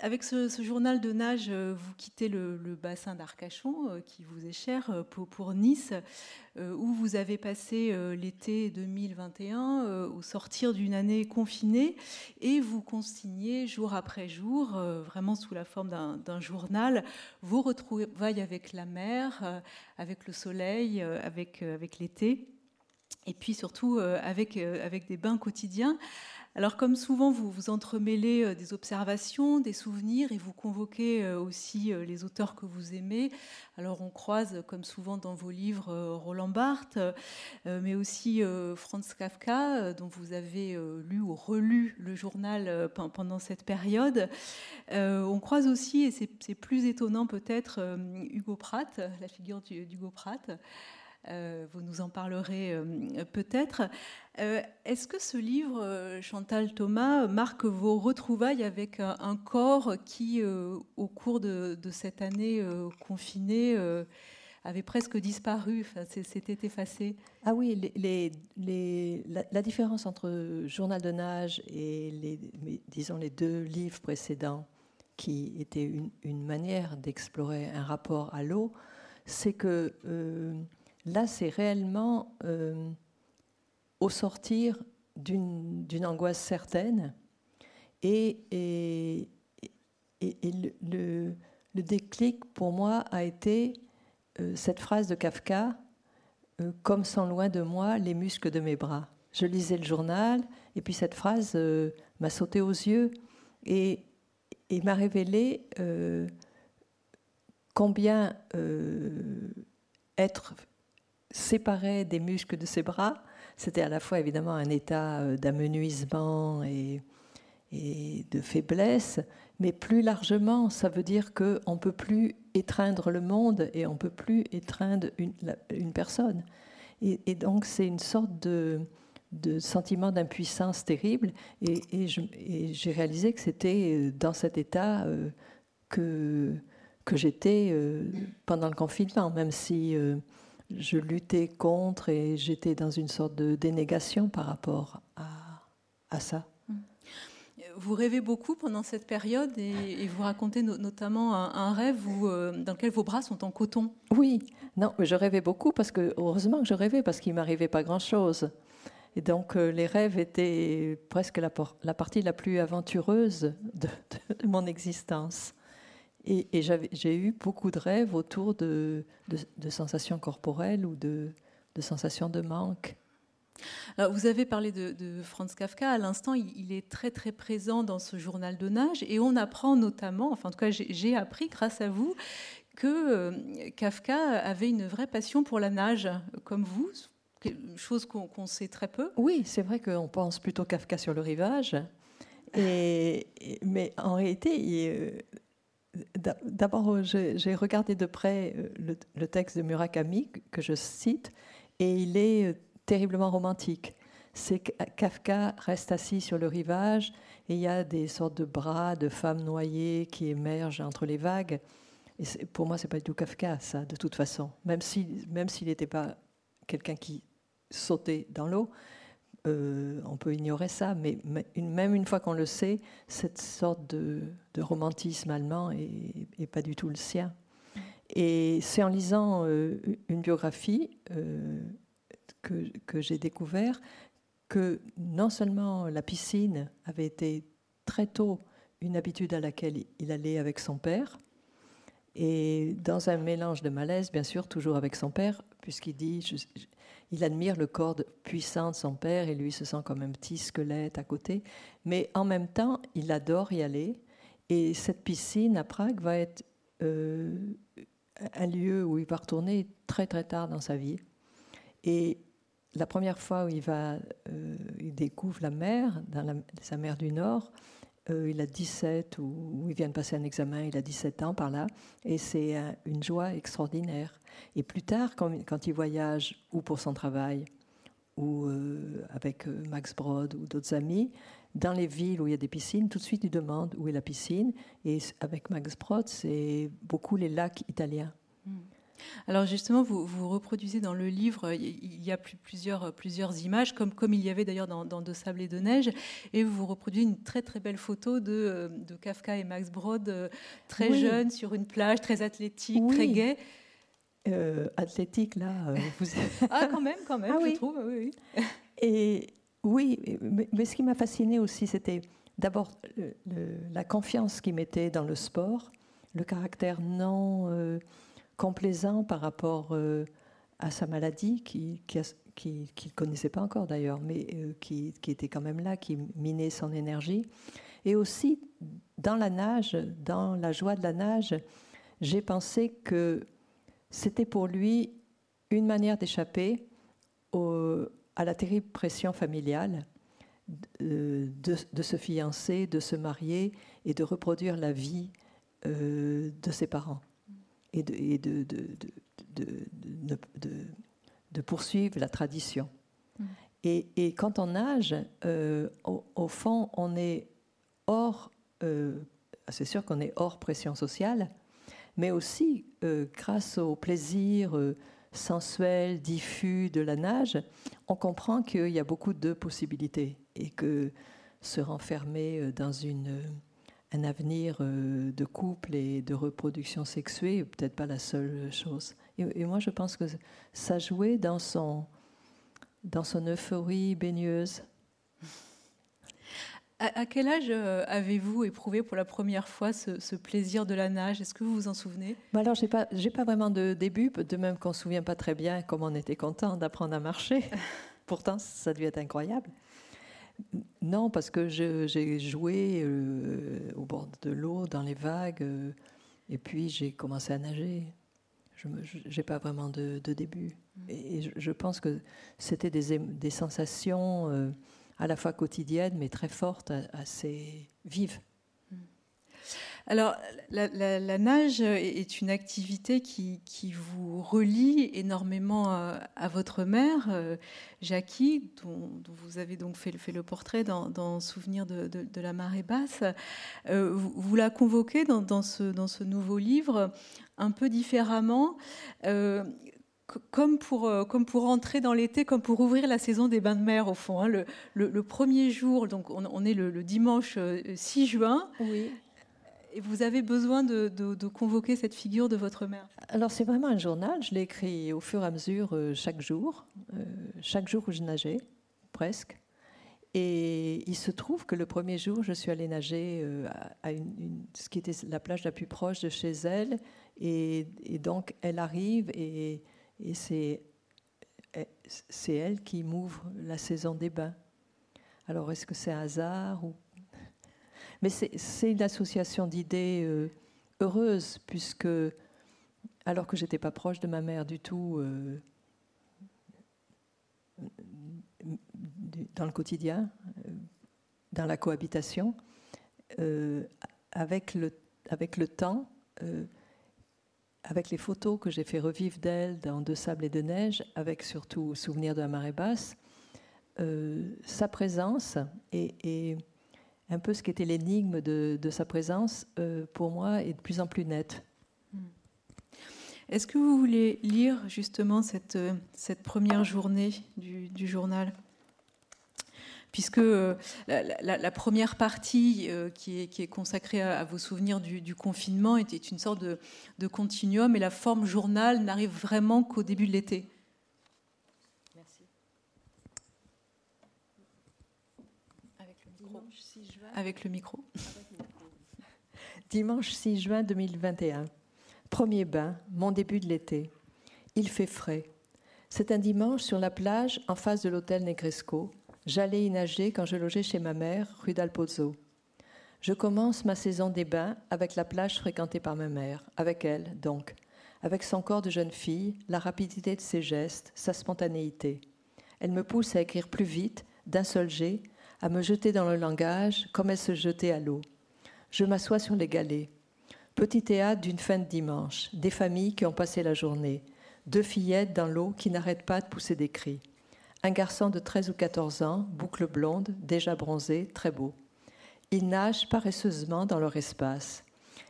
avec ce, journal de nage, euh, vous quittez le, bassin d'Arcachon, euh, qui vous est cher, euh, pour, Nice, où vous avez passé l'été 2021 au sortir d'une année confinée, et vous consignez jour après jour, vraiment sous la forme d'un journal, vos retrouvailles avec la mer, avec le soleil, avec, l'été, et puis surtout avec des bains quotidiens. Alors comme souvent, vous vous entremêlez euh, des observations, des souvenirs et vous convoquez euh, aussi euh, les auteurs que vous aimez. Alors on croise, comme souvent dans vos livres, Roland Barthes, mais aussi Franz Kafka, dont vous avez lu ou relu le journal pendant cette période. On croise aussi, et c'est plus étonnant peut-être, Hugo Pratt, la figure d'Hugo Pratt. Euh, vous nous en parlerez euh, peut-être. Euh, est-ce que ce livre, Chantal Thomas, marque vos retrouvailles avec un, corps qui, au cours de, cette année confinée, avait presque disparu, s'était effacé? Ah oui, la, différence entre Journal de nage et les, disons les deux livres précédents, qui étaient une manière d'explorer un rapport à l'eau, c'est que Là, c'est réellement euh, au sortir d'une angoisse certaine et, et, le, déclic pour moi a été euh, cette phrase de Kafka euh, Comme sont loin de moi les muscles de mes bras. Je lisais le journal et puis cette phrase m'a sauté aux yeux et m'a révélé combien être séparait des muscles de ses bras. C'était à la fois évidemment un état euh, d'amenuisement et, de faiblesse, mais plus largement, ça veut dire qu'on ne peut plus étreindre le monde et on ne peut plus étreindre une, personne. Et, donc c'est une sorte de, sentiment d'impuissance terrible. Et, j'ai réalisé que c'était euh, dans cet état euh, que, que j'étais pendant le confinement, même si je luttais contre et j'étais dans une sorte de dénégation par rapport à, ça. Vous rêvez beaucoup pendant cette période et, vous racontez notamment un, rêve euh, dans lequel vos bras sont en coton. Oui, non, je rêvais beaucoup parce que, heureusement que je rêvais parce qu'il m'arrivait pas grand-chose. Et donc euh, les rêves étaient presque la, partie la plus aventureuse de mon existence. Et, j'ai eu beaucoup de rêves autour de, sensations corporelles ou de, sensations de manque. vous avez parlé de, Franz Kafka. À l'instant, il, est très très présent dans ce journal de nage et on apprend notamment, enfin en tout cas j'ai appris grâce à vous, que euh, Kafka avait une vraie passion pour la nage, comme vous, chose qu'on sait très peu. Oui, c'est vrai qu'on pense plutôt Kafka sur le rivage. Et, mais en réalité, il, D'abord, j'ai regardé de près euh, le, texte de Murakami que je cite, et il est euh, terriblement romantique. C'est Kafka reste assis sur le rivage et il y a des sortes de bras de femmes noyées qui émergent entre les vagues. Et pour moi, c'est pas du tout Kafka, ça, de toute façon. Même s'il même s'il n'était pas quelqu'un qui sautait dans l'eau, euh, on peut ignorer ça, mais même une fois qu'on le sait, cette sorte de, romantisme allemand n'est pas du tout le sien. Et c'est en lisant euh, une biographie euh, que, j'ai découvert que non seulement la piscine avait été très tôt une habitude à laquelle il allait avec son père, et dans un mélange de malaise, bien sûr, toujours avec son père, puisqu'il dit, il admire le corps puissant de son père et lui se sent comme un petit squelette à côté, mais en même temps, il adore y aller. Et cette piscine à Prague va être euh, un lieu où il va retourner très très tard dans sa vie. Et la première fois où il va, euh, il découvre la mer, dans sa mer du Nord, euh, il a 17 ou, il vient de passer un examen, il a 17 ans par là, et c'est une joie extraordinaire. Et plus tard, quand, il voyage ou pour son travail ou euh, avec euh, Max Brod ou d'autres amis, dans les villes où il y a des piscines, tout de suite il demande où est la piscine. Et avec Max Brod, c'est beaucoup les lacs italiens. Hmm. Alors justement, vous, vous, reproduisez dans le livre, il y a plusieurs, plusieurs images, comme, comme il y avait d'ailleurs dans, De Sable et de Neige, et vous reproduisez une très très belle photo de, de Kafka et Max Brod, euh, très jeunes sur une plage, très athlétique, très gai. Euh, athlétique, là. Euh, vous... ah, quand même, quand même, ah je trouve. Oui, Et oui, mais, ce qui m'a fasciné aussi, c'était d'abord la confiance qu'il mettait dans le sport, le caractère non complaisant par rapport euh, à sa maladie, qui, qui, ne connaissait pas encore d'ailleurs, mais euh, qui, était quand même là, qui minait son énergie. Et aussi, dans la nage, dans la joie de la nage, j'ai pensé que c'était pour lui une manière d'échapper à la terrible pression familiale, de, de, se fiancer, de se marier et de reproduire la vie euh, de ses parents et de, et de, de, poursuivre la tradition. Mm. Et, et, quand on nage, euh, au, fond, on est hors, euh, c'est sûr qu'on est hors pression sociale, mais aussi euh, grâce au plaisir sensuel, diffus de la nage, on comprend qu'il y a beaucoup de possibilités et que se renfermer dans une un avenir euh, de couple et de reproduction sexuée peut-être pas la seule chose. Et, moi, je pense que ça jouait dans son, dans son euphorie baigneuse. À, quel âge euh, avez-vous éprouvé pour la première fois ce, plaisir de la nage? Est-ce que vous vous en souvenez? Bah Alors, j'ai pas, j'ai pas vraiment de début, de même qu'on ne se souvient pas très bien comment on était content d'apprendre à marcher. Pourtant, ça devait être incroyable. Non, parce que j'ai joué euh, au bord de l'eau, dans les vagues, euh, et puis j'ai commencé à nager. Je n'ai pas vraiment de, début. Mm. Et, je, pense que c'était des, des, sensations euh, à la fois quotidiennes, mais très fortes, assez vives. Alors, la, nage est une activité qui, vous relie énormément à, votre mère, euh, Jackie, dont, vous avez donc fait, le portrait dans, Souvenir de, la marée basse. Euh, vous, la convoquez dans, ce, nouveau livre un peu différemment. Euh, comme pour, comme pour entrer dans l'été, comme pour ouvrir la saison des bains de mer, au fond. Hein. Le, premier jour, donc on, est le, le, dimanche 6 juin. Oui. Et vous avez besoin de, convoquer cette figure de votre mère Alors c'est vraiment un journal, je l'ai écrit au fur et à mesure euh, chaque jour, euh, chaque jour où je nageais, presque. Et il se trouve que le premier jour, je suis allée nager euh, à ce qui était la plage la plus proche de chez elle. Et, donc elle arrive et, et c'est elle qui m'ouvre la saison des bains. Alors est-ce que c'est un hasard ou mais c'est une association d'idées euh, heureuse, puisque, alors que j'étais pas proche de ma mère du tout, euh, dans le quotidien, euh, dans la cohabitation, avec, le, avec le temps, avec les photos que j'ai fait revivre d'elle dans De sable et de neige, avec surtout Souvenir de la marée basse, sa présence et un peu ce qu'était l'énigme de, sa présence, euh, pour moi, est de plus en plus nette. Hmm. Est-ce que vous voulez lire justement cette, euh, première journée du, journal? Puisque euh, la, première partie qui, est, qui, est, consacrée à, vos souvenirs du, confinement était une sorte de, de, continuum et la forme journal n'arrive vraiment qu'au début de l'été. Avec le micro. Dimanche 6 juin 2021. Premier bain, mon début de l'été. Il fait frais. C'est un dimanche sur la plage en face de l'hôtel Negresco. J'allais y nager quand je logeais chez ma mère, rue d'Alpozzo. Je commence ma saison des bains avec la plage fréquentée par ma mère, avec elle donc, avec son corps de jeune fille, la rapidité de ses gestes, sa spontanéité. Elle me pousse à écrire plus vite, d'un seul jet, à me jeter dans le langage comme elle se jetait à l'eau. Je m'assois sur les galets. Petit théâtre d'une fin de dimanche, des familles qui ont passé la journée, deux fillettes dans l'eau qui n'arrêtent pas de pousser des cris. Un garçon de 13 ou 14 ans, boucle blonde, déjà bronzé, très beau. Ils nagent paresseusement dans leur espace.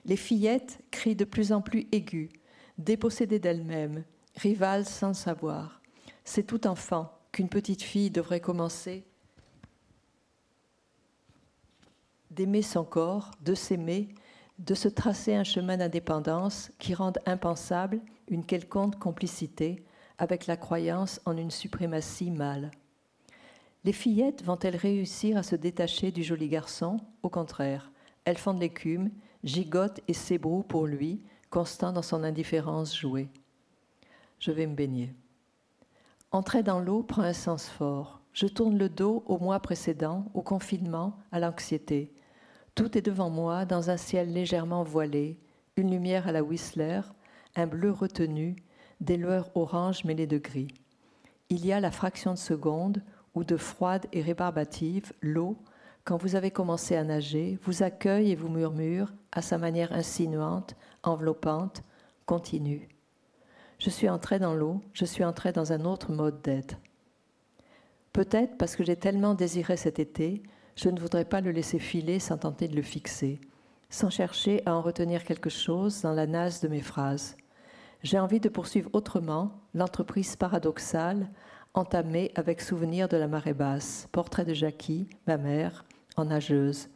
Les fillettes crient de plus en plus aigus, dépossédée d'elle-même, rivale sans savoir. C'est tout enfant qu'une petite fille devrait commencer d'aimer son corps, de s'aimer, de se tracer un chemin d'indépendance qui rende impensable une quelconque complicité avec la croyance en une suprématie mâle. Les fillettes vont-elles réussir à se détacher du joli garçon? Au contraire, elles font de l'écume, gigotent et s'ébrouent pour lui, constant dans son indifférence jouée. Je vais me baigner. Entrer dans l'eau prend un sens fort. Je tourne le dos au mois précédent, au confinement, à l'anxiété. Tout est devant moi dans un ciel légèrement voilé, une lumière à la Whistler, un bleu retenu, des lueurs oranges mêlées de gris. Il y a la fraction de seconde où de froide et rébarbative, l'eau, quand vous avez commencé à nager, vous accueille et vous murmure, à sa manière insinuante, enveloppante, continue. Je suis entré dans l'eau, je suis entré dans un autre mode d'être. Peut-être parce que j'ai tellement désiré cet été, je ne voudrais pas le laisser filer sans tenter de le fixer, sans chercher à en retenir quelque chose dans la nasse de mes phrases. J'ai envie de poursuivre autrement l'entreprise paradoxale entamée avec souvenir de la marée basse, portrait de Jackie, ma mère, en nageuse,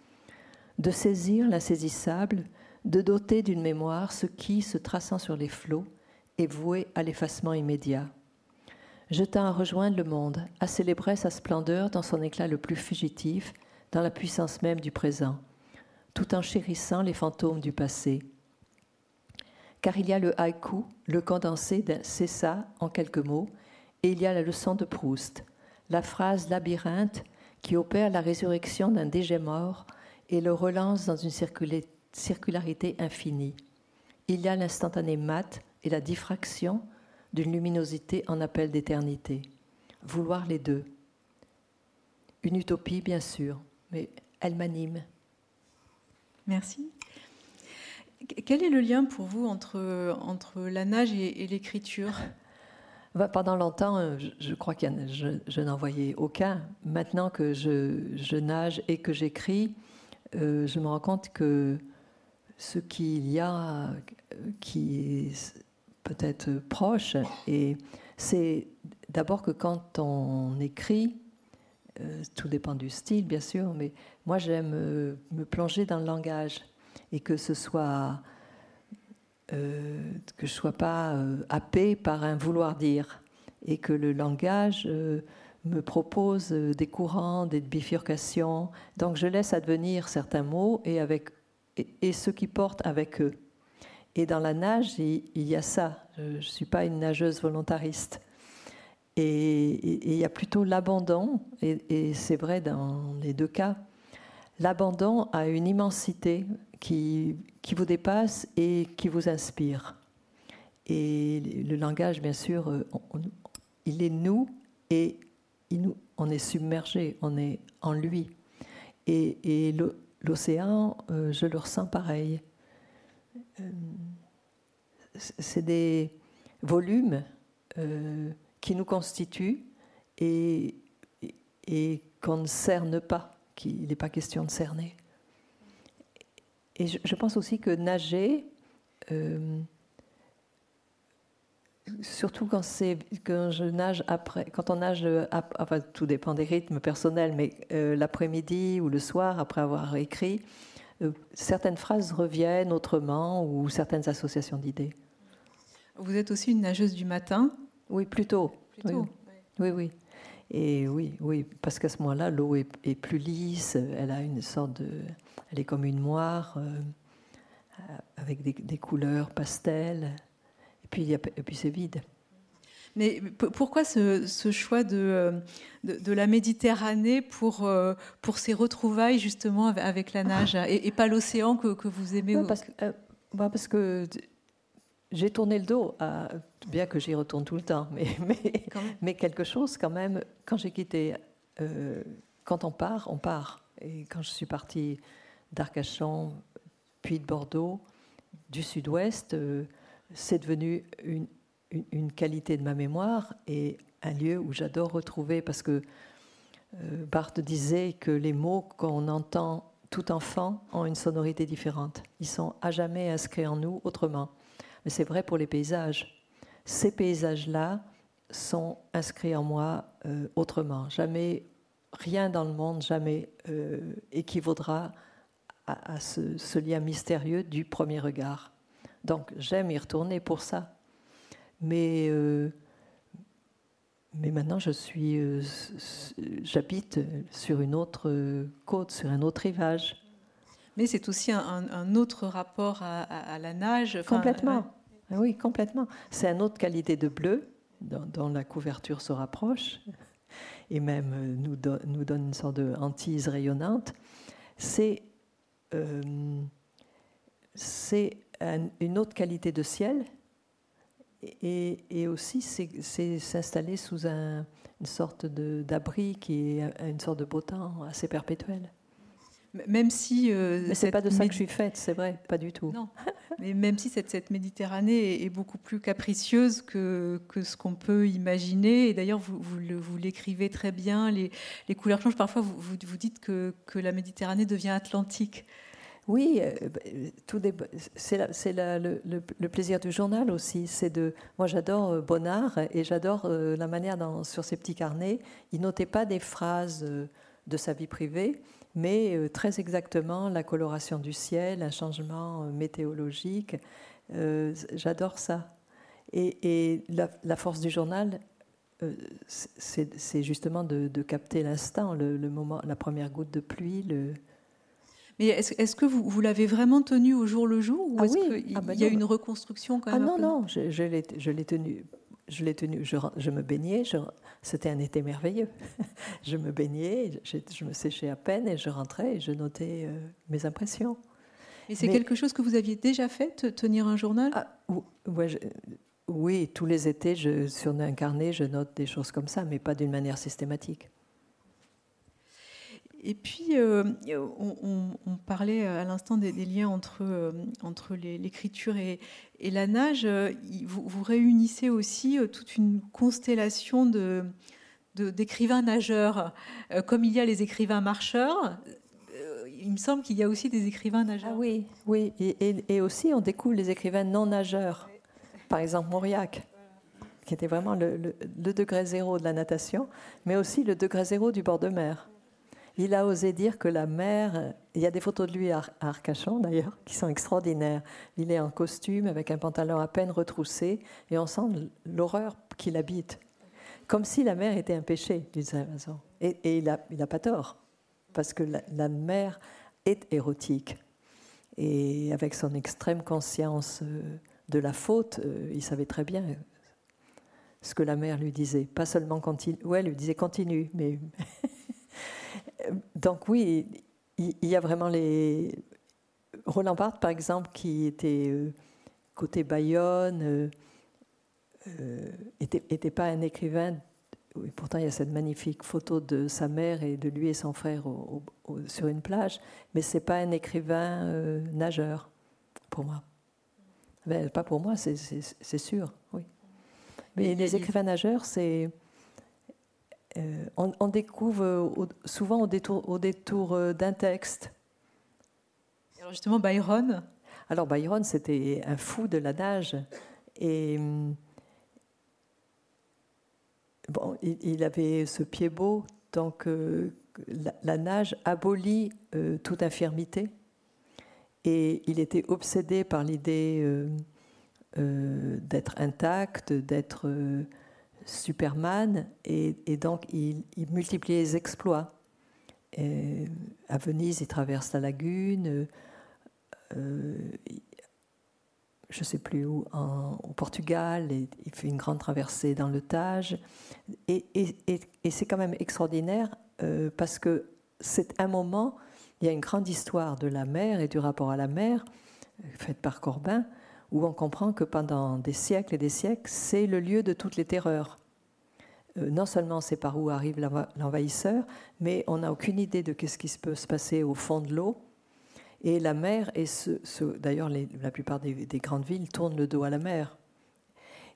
de saisir l'insaisissable, de doter d'une mémoire ce qui, se traçant sur les flots, est voué à l'effacement immédiat. Je tins à rejoindre le monde, à célébrer sa splendeur dans son éclat le plus fugitif, dans la puissance même du présent, tout en chérissant les fantômes du passé. Car il y a le haïku, le condensé d'un c'est ça en quelques mots, et il y a la leçon de Proust, la phrase labyrinthe qui opère la résurrection d'un déjet mort et le relance dans une circularité infinie. Il y a l'instantané mat et la diffraction d'une luminosité en appel d'éternité. Vouloir les deux. Une utopie, bien sûr, mais elle m'anime. Merci. Quel est le lien pour vous entre, entre la nage et, l'écriture? Bah, Pendant longtemps, euh, je, crois que je, je n'en voyais aucun. Maintenant que je, nage et que j'écris, euh, je me rends compte que ce qu'il y a qui est peut-être proche, et c'est d'abord que quand on écrit, euh, tout dépend du style, bien sûr, mais moi j'aime euh, me plonger dans le langage et que ce soit euh, que je sois pas happé par un vouloir dire et que le langage me propose des courants, des bifurcations. Donc je laisse advenir certains mots et avec et, ceux qui portent avec eux. Et dans la nage, il, il y a ça. Je ne suis pas une nageuse volontariste. Et il y a plutôt l'abandon, et, c'est vrai dans les deux cas, l'abandon a une immensité qui, qui, vous dépasse et qui vous inspire. Et le langage, bien sûr, il est nous et on est submergé, on est en lui. Et, et l'océan, euh, je le ressens pareil. Euh, c'est des volumes. Euh, qui nous constitue et, et, qu'on ne cerne pas, qu'il n'est pas question de cerner. Et je, pense aussi que nager, euh, surtout quand, quand je nage après, quand on nage, enfin tout dépend des rythmes personnels, mais euh, l'après-midi ou le soir, après avoir écrit, euh, certaines phrases reviennent autrement ou certaines associations d'idées. Vous êtes aussi une nageuse du matin oui, plutôt. plutôt oui. oui. Et oui, oui, parce qu'à ce moment-là, l'eau est, plus lisse, elle a une sorte de. Elle est comme une moire, euh, avec des, couleurs pastel, et puis, et puis c'est vide. Mais pourquoi ce, choix de, de, la Méditerranée pour, euh, pour ces retrouvailles justement avec la nage et, pas l'océan que, que, vous aimez parce, que, euh, bah, parce que j'ai tourné le dos, à, bien que j'y retourne tout le temps, mais, mais, mais, quelque chose quand même, quand j'ai quitté, euh, quand on part, on part. Et quand je suis partie d'Arcachon, puis de Bordeaux, du sud-ouest, euh, c'est devenu une, une, qualité de ma mémoire et un lieu où j'adore retrouver, parce que euh, Barthes disait que les mots qu'on entend tout enfant ont une sonorité différente. Ils sont à jamais inscrits en nous autrement. Mais c'est vrai pour les paysages. Ces paysages-là sont inscrits en moi euh, autrement. Jamais, rien dans le monde, jamais euh, équivaudra à, ce, lien mystérieux du premier regard. Donc j'aime y retourner pour ça. Mais, euh, mais maintenant, je suis, j'habite sur une autre côte, sur un autre rivage. Mais c'est aussi un, autre rapport à, la nage. complètement. Oui, complètement. C'est une autre qualité de bleu dont, la couverture se rapproche et même euh, nous, nous donne une sorte de hantise rayonnante. C'est euh, c'est une autre qualité de ciel et, et aussi c'est s'installer sous un, une sorte d'abri qui est une sorte de beau temps assez perpétuel. Même si. Euh, Mais c'est pas de ça que je suis faite, c'est vrai, pas du tout. Non. Mais même si cette, cette Méditerranée est, beaucoup plus capricieuse que, que ce qu'on peut imaginer, et d'ailleurs vous, vous l'écrivez très bien, les, les, couleurs changent. Parfois vous, vous, dites que, que, la Méditerranée devient atlantique. Oui, euh, c'est le, le, plaisir du journal aussi. C'est de, moi j'adore euh, Bonnard et j'adore euh, la manière dont sur ses petits carnets, il notait pas des phrases de sa vie privée, mais euh, très exactement la coloration du ciel, un changement euh, météorologique. Euh, j'adore ça. Et, la, force du journal, c'est justement de, capter l'instant, le, moment, la première goutte de pluie. Le... Mais est-ce que vous, vous l'avez vraiment tenu au jour le jour ou ah est-ce qu'il ah bah y a une reconstruction quand même Ah non, non, je, je l'ai tenu je l'ai tenu, je, me baignais, c'était un été merveilleux. je me baignais, je, me séchais à peine et je rentrais et je notais euh, mes impressions. Et c'est quelque chose que vous aviez déjà fait, tenir un journal? Ah, Oui, tous les étés, sur un carnet, je note des choses comme ça, mais pas d'une manière systématique. Et puis, euh, on, parlait à l'instant des, liens entre, euh, entre l'écriture et, la nage. Vous, réunissez aussi euh, toute une constellation d'écrivains nageurs. Comme il y a les écrivains marcheurs, il me semble qu'il y a aussi des écrivains nageurs. Ah oui, oui. Et, aussi, on découvre les écrivains non nageurs. Par exemple, Mauriac, qui était vraiment le degré zéro de la natation, mais aussi le degré zéro du bord de mer. Il a osé dire que la mer, il y a des photos de lui à Arcachon d'ailleurs, qui sont extraordinaires. Il est en costume avec un pantalon à peine retroussé et on sent l'horreur qu'il habite. Comme si la mer était un péché, d'une certaine façon. Et, il n'a a pas tort, parce que la, mer est érotique. Et avec son extrême conscience euh, de la faute, euh, il savait très bien ce que la mer lui disait. Pas seulement continue, ouais, elle lui disait continue, mais donc oui, il y a vraiment les... Roland Barthes, par exemple, qui était euh, côté Bayonne, n'était euh, euh, pas un écrivain. pourtant, il y a cette magnifique photo de sa mère et de lui et son frère sur une plage, mais c'est pas un écrivain nageur pour moi. Ben, pas pour moi, c'est sûr, oui. Mais les écrivains nageurs, c'est euh, on, découvre euh, souvent au détour, au détour euh, d'un texte. Alors justement, Byron Alors Byron, c'était un fou de la nage. Et bon, il, avait ce pied beau, donc la, nage abolit toute infirmité. Et il était obsédé par l'idée d'être intact, d'être Superman, et, donc il, multiplie les exploits. à Venise, il traverse la lagune, euh, je ne sais plus où, au Portugal, il fait une grande traversée dans le Tage. Et, c'est quand même extraordinaire euh, parce que c'est un moment, il y a une grande histoire de la mer et du rapport à la mer, faite par Corbin, où on comprend que pendant des siècles et des siècles, c'est le lieu de toutes les terreurs. Euh, non seulement c'est par où arrive l'envahisseur, mais on n'a aucune idée de ce qui peut se passer au fond de l'eau. Et la mer, et d'ailleurs la plupart des, grandes villes tournent le dos à la mer.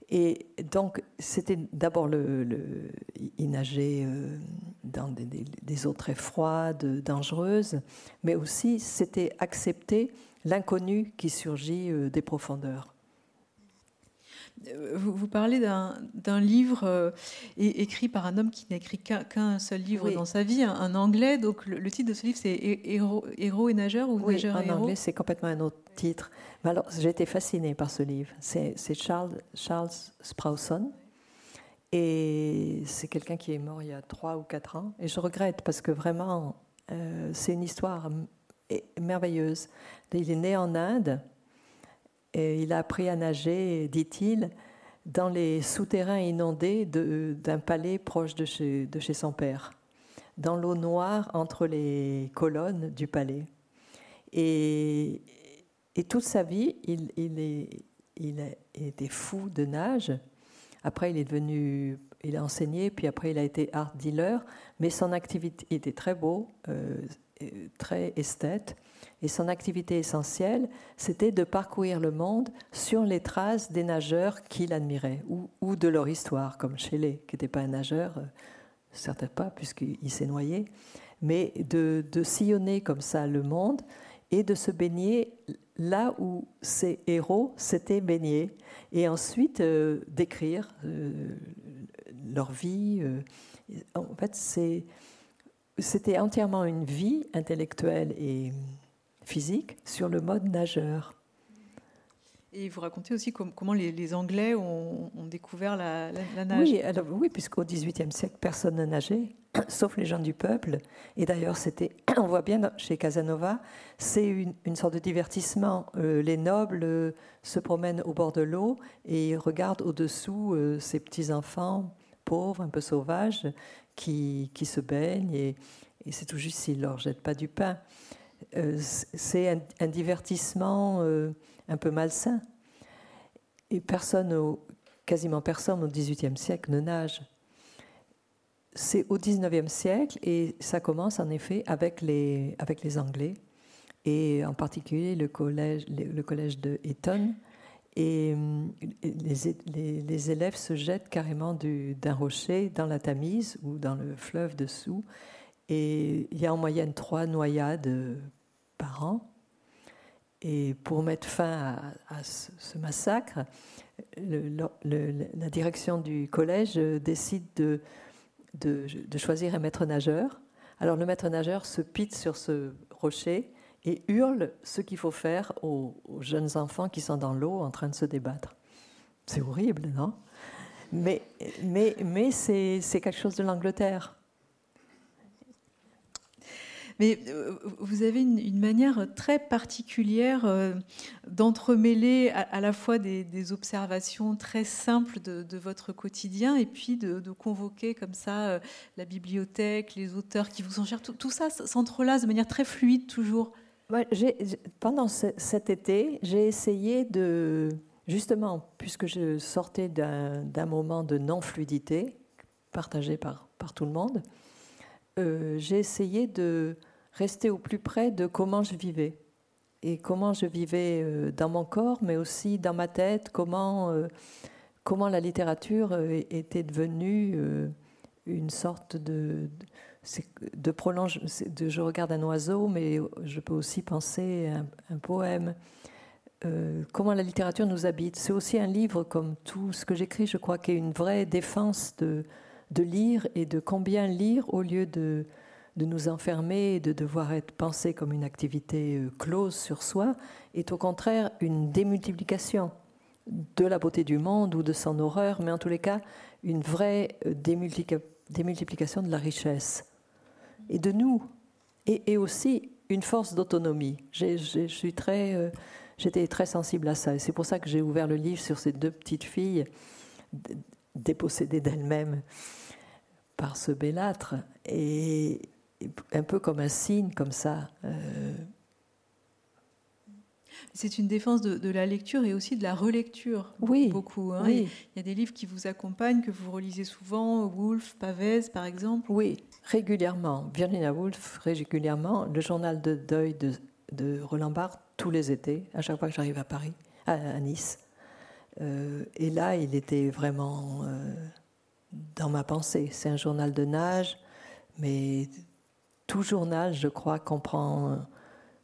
Et donc c'était d'abord le, le, nageait euh, dans des, des, eaux très froides, dangereuses, mais aussi c'était accepter l'inconnu qui surgit euh, des profondeurs. Vous, parlez d'un livre écrit par un homme qui n'a écrit qu'un seul livre dans sa vie, un, anglais. Donc le, titre de ce livre, c'est Héros, héros, et nageur ou oui, en anglais, c'est complètement un autre titre. Mais alors, j'ai été fascinée par ce livre. C'est Charles, Charles Sprouson. Et c'est quelqu'un qui est mort il y a trois ou quatre ans. Et je regrette parce que vraiment, euh, c'est une histoire merveilleuse. Il est né en Inde et il a appris à nager, dit-il, dans les souterrains inondés d'un palais proche de chez, de chez son père, dans l'eau noire entre les colonnes du palais. Et, et toute sa vie, il, il, est, il fou de nage. Après, il est devenu, il a enseigné, puis après, il a été art dealer. Mais son activité était très beau, euh, très esthète. Et son activité essentielle, c'était de parcourir le monde sur les traces des nageurs qu'il admirait, ou, de leur histoire, comme Shelley, qui n'était pas un nageur, euh, certes pas, puisqu'il s'est noyé, mais de, sillonner comme ça le monde et de se baigner là où ces héros s'étaient baignés, et ensuite euh, d'écrire euh, leur vie. Euh, en fait, c'était entièrement une vie intellectuelle et physique sur le mode nageur. Et vous racontez aussi comment les, Anglais ont, découvert la, nage. Oui, oui puisqu'au XVIIIe siècle, personne ne nageait, sauf les gens du peuple. Et d'ailleurs, c'était, on voit bien chez Casanova, c'est une, sorte de divertissement. Euh, les nobles euh, se promènent au bord de l'eau et regardent au-dessous euh, ces petits-enfants pauvres, un peu sauvages, qui, se baignent. Et, c'est tout juste s'ils leur jettent pas du pain. c'est un, divertissement un peu malsain. Et personne, quasiment personne au XVIIIe siècle ne nage. C'est au XIXe siècle et ça commence en effet avec les, avec les Anglais et en particulier le collège, le collège de Eton. Et les, les, élèves se jettent carrément d'un rocher dans la Tamise ou dans le fleuve dessous. Et il y a en moyenne trois noyades par an. Et pour mettre fin à, ce, massacre, la direction du collège décide de, de, choisir un maître nageur. Alors le maître nageur se pite sur ce rocher et hurle ce qu'il faut faire aux, jeunes enfants qui sont dans l'eau en train de se débattre. C'est horrible, non? Mais, mais, mais c'est quelque chose de l'Angleterre. Mais euh, vous avez une, manière très particulière euh, d'entremêler à, la fois des, observations très simples de, votre quotidien et puis de, convoquer comme ça euh, la bibliothèque, les auteurs qui vous sont chers. Tout, ça s'entrelace de manière très fluide toujours. Pendant cet été, j'ai essayé de, justement, puisque je sortais d'un moment de non-fluidité partagé par, tout le monde, euh, j'ai essayé de rester au plus près de comment je vivais. Et comment je vivais euh, dans mon corps, mais aussi dans ma tête, comment, euh, comment la littérature était devenue une sorte de, prolonge. De, je regarde un oiseau, mais je peux aussi penser un, un poème. comment la littérature nous habite. C'est aussi un livre, comme tout ce que j'écris, je crois, qui est une vraie défense de, de lire et de combien lire au lieu de, de nous enfermer et de devoir être pensé comme une activité euh, close sur soi, est au contraire une démultiplication de la beauté du monde ou de son horreur, mais en tous les cas une vraie euh, démultiplication de la richesse et de nous, et, aussi une force d'autonomie. Je suis très, euh, j'étais très sensible à ça, et c'est pour ça que j'ai ouvert le livre sur ces deux petites filles dépossédées d'elles-mêmes par ce bellâtre, et un peu comme un signe, comme ça. Euh. C'est une défense de, la lecture et aussi de la relecture. Oui. Beaucoup. Hein. Il y a des livres qui vous accompagnent, que vous relisez souvent, Woolf, Pavès, par exemple. Oui, régulièrement. Virginia Woolf, régulièrement. Le journal de deuil de, de Roland Barthes, tous les étés, à chaque fois que j'arrive à Paris, à, Nice. Euh, et là, il était vraiment euh, dans ma pensée. C'est un journal de nage, mais tout journal, je crois, comprend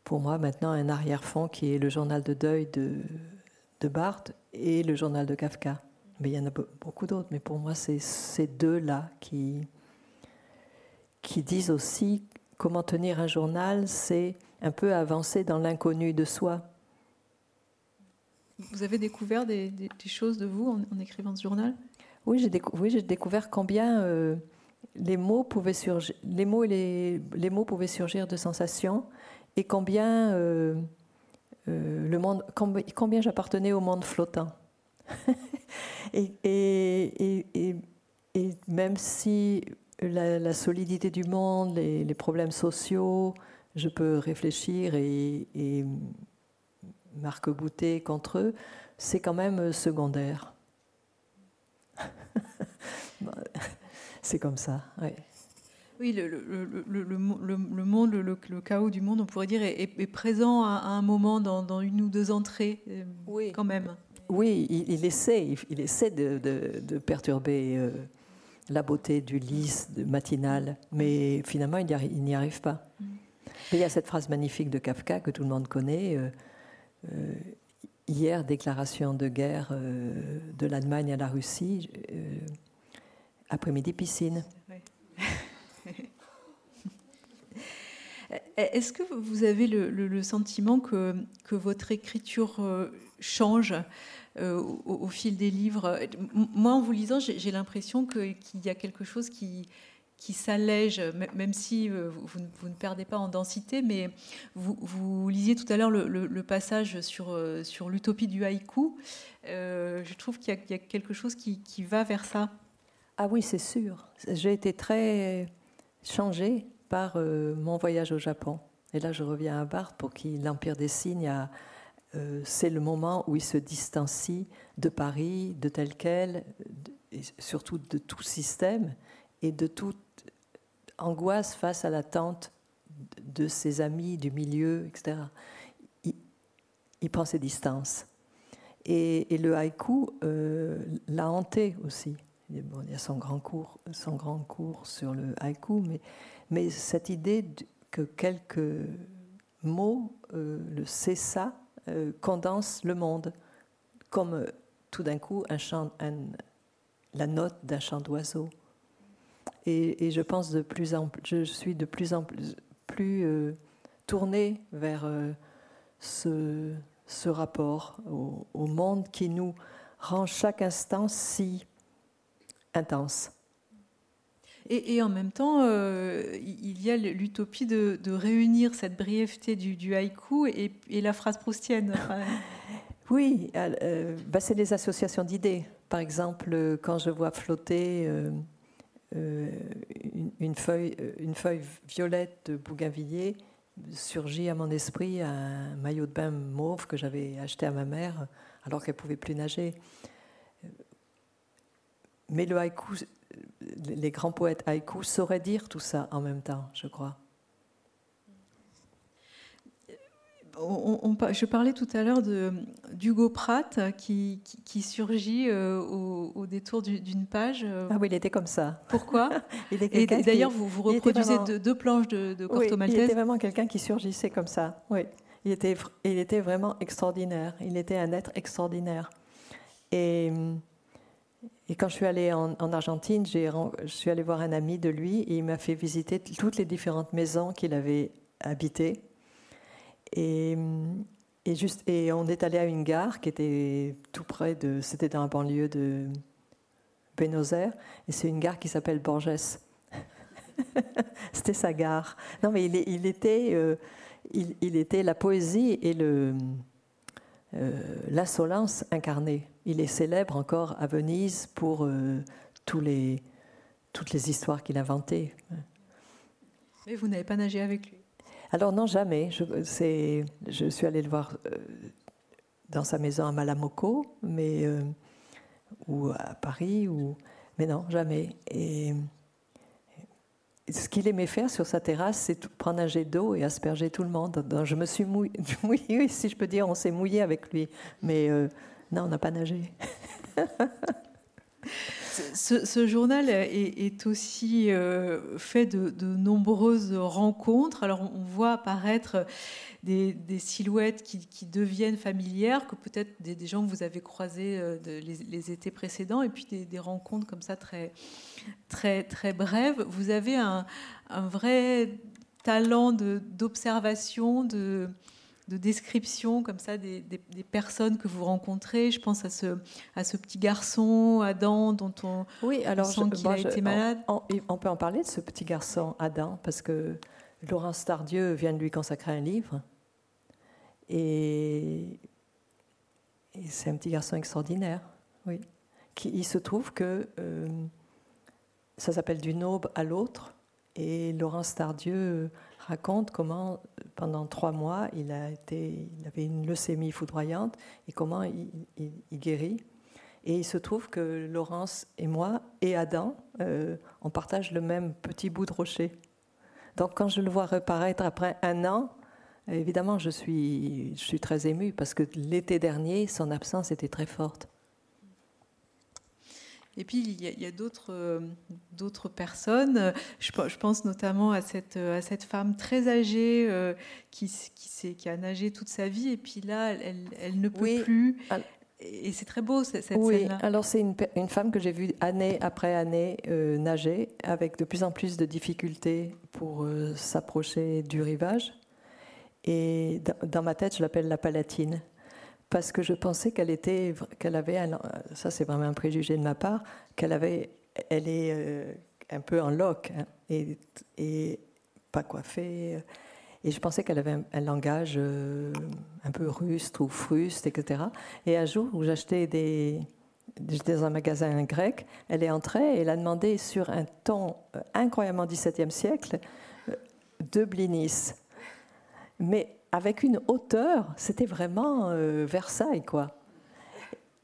pour moi maintenant un arrière-fond qui est le journal de deuil de, de Barthes et le journal de Kafka. Mais il y en a beaucoup d'autres, mais pour moi, c'est ces deux-là qui, qui disent aussi comment tenir un journal, c'est un peu avancer dans l'inconnu de soi. Vous avez découvert des, choses de vous en, écrivant ce journal? Oui, j'ai découvert combien euh, les mots pouvaient surgir, les mots et les, mots pouvaient surgir de sensations, et combien euh, euh, le monde, combien, j'appartenais au monde flottant. et, et, et, même si la, solidité du monde, les, problèmes sociaux, je peux réfléchir et, marque-bouter contre eux, c'est quand même secondaire. c'est comme ça, Oui, le, le, le, le monde, le, chaos du monde, on pourrait dire, est, présent à, un moment dans, une ou deux entrées, euh, oui. quand même. Oui, il, essaie, il, essaie de, de, perturber euh, la beauté du lys matinal, mais finalement, il n'y arrive pas. Mm. il y a cette phrase magnifique de Kafka que tout le monde connaît. Euh, hier, déclaration de guerre de l'Allemagne à la Russie après-midi piscine. Est-ce que vous avez le, sentiment que, votre écriture euh, change euh, au, fil des livres? Moi, en vous lisant, j'ai l'impression qu'il y a quelque chose qui, s'allège, même si euh, vous, ne perdez pas en densité, mais vous, lisiez tout à l'heure le, passage sur, sur l'utopie du haïku. je trouve qu'il y, a quelque chose qui, qui va vers ça. Ah oui, c'est sûr. J'ai été très changée par euh, mon voyage au Japon. Et là, je reviens à Barthes pour qui l'Empire des signes, euh, c'est le moment où il se distancie de Paris, de tel quel, et surtout de tout système et de toute angoisse face à l'attente de ses amis, du milieu, etc. Il, prend ses distances. Et, le haïku euh, l'a hanté aussi il y a son grand cours, son grand cours sur le haïku, mais, mais cette idée que quelques mots, euh, le c'est ça, euh, condense le monde, comme euh, tout d'un coup la note d'un chant d'oiseau. Et, je pense de plus en je suis de plus en plus, plus tournée vers ce, rapport au, monde qui nous rend chaque instant si intense. Et, en même temps, euh, il y a l'utopie de, réunir cette brièveté du, haïku et, la phrase proustienne. oui, euh, bah, c'est les associations d'idées. Par exemple, quand je vois flotter euh, une, feuille, violette de bougainvilliers, surgit à mon esprit un maillot de bain mauve que j'avais acheté à ma mère alors qu'elle pouvait plus nager. Mais le haïku, les grands poètes haïku sauraient dire tout ça en même temps, je crois. je parlais tout à l'heure d'Hugo Pratt qui, surgit euh, au, détour d'une page. Ah oui, il était comme ça. Pourquoi Et d'ailleurs, vous, vous reproduisez deux, planches de, de Corto oui, Il était vraiment quelqu'un qui surgissait comme ça. Oui, il était, il était vraiment extraordinaire. Il était un être extraordinaire. Et et quand je suis allée en, Argentine, je suis allée voir un ami de lui et il m'a fait visiter toutes les différentes maisons qu'il avait habitées. Et, et, juste, et on est allé à une gare qui était tout près de. C'était dans la banlieue de Buenos Aires. Et c'est une gare qui s'appelle Borges. C'était sa gare. Non, mais il, il était, euh, il, était la poésie et le, l'insolence incarnée. Il est célèbre encore à Venise pour euh, tous les, toutes les histoires qu'il inventait. Mais vous n'avez pas nagé avec lui? Alors non, jamais. Je, je suis allée le voir euh, dans sa maison à Malamocco, mais, euh, ou à Paris, ou, mais non, jamais. Et ce qu'il aimait faire sur sa terrasse, c'est prendre un jet d'eau et asperger tout le monde. je me suis mouillée, si je peux dire, on s'est mouillé avec lui. Mais non, on n'a pas nagé. Ce, journal est, aussi euh, fait de, nombreuses rencontres. Alors on voit apparaître des, silhouettes qui, deviennent familières, que peut-être des, gens que vous avez croisés euh, les, étés précédents, et puis des, rencontres comme ça très, très, très brèves. Vous avez un, un vrai talent d'observation, de, de, description comme ça des, personnes que vous rencontrez. Je pense à ce, à ce petit garçon, Adam, dont on, oui, alors sent qu'il a été malade. On, peut en parler de ce petit garçon, Adam, parce que Laurent Stardieu vient de lui consacrer un livre. Et, c'est un petit garçon extraordinaire, oui. Qui, il se trouve que euh, ça s'appelle d'une aube à l'autre. Et Laurent Stardieu raconte comment, pendant trois mois, il, a été, il avait une leucémie foudroyante et comment il, guérit. Et il se trouve que Laurence et moi et Adam, euh, on partage le même petit bout de rocher. Donc quand je le vois reparaître après un an, évidemment, je suis, je suis très émue parce que l'été dernier, son absence était très forte. Et puis, il y a, d'autres, euh, d'autres personnes. Je, pense notamment à cette, à cette femme très âgée euh, qui, qui, qui, a nagé toute sa vie. Et puis là, elle, elle ne peut plus. Et c'est très beau, cette, oui. scène-là. Alors, c'est une, une, femme que j'ai vue année après année euh, nager, avec de plus en plus de difficultés pour s'approcher du rivage. Et dans ma tête, je l'appelle la Palatine parce que je pensais qu'elle était, qu'elle avait, ça c'est vraiment un préjugé de ma part, qu'elle avait, elle est euh, un peu en loque hein, et, pas coiffée. Et je pensais qu'elle avait un, langage euh, un peu rustre ou fruste, etc. Et un jour où j'achetais des, j'étais dans un magasin grec, elle est entrée et elle a demandé sur un ton euh, incroyablement 17e siècle deux blinis. Mais avec une hauteur, c'était vraiment euh, Versailles, quoi.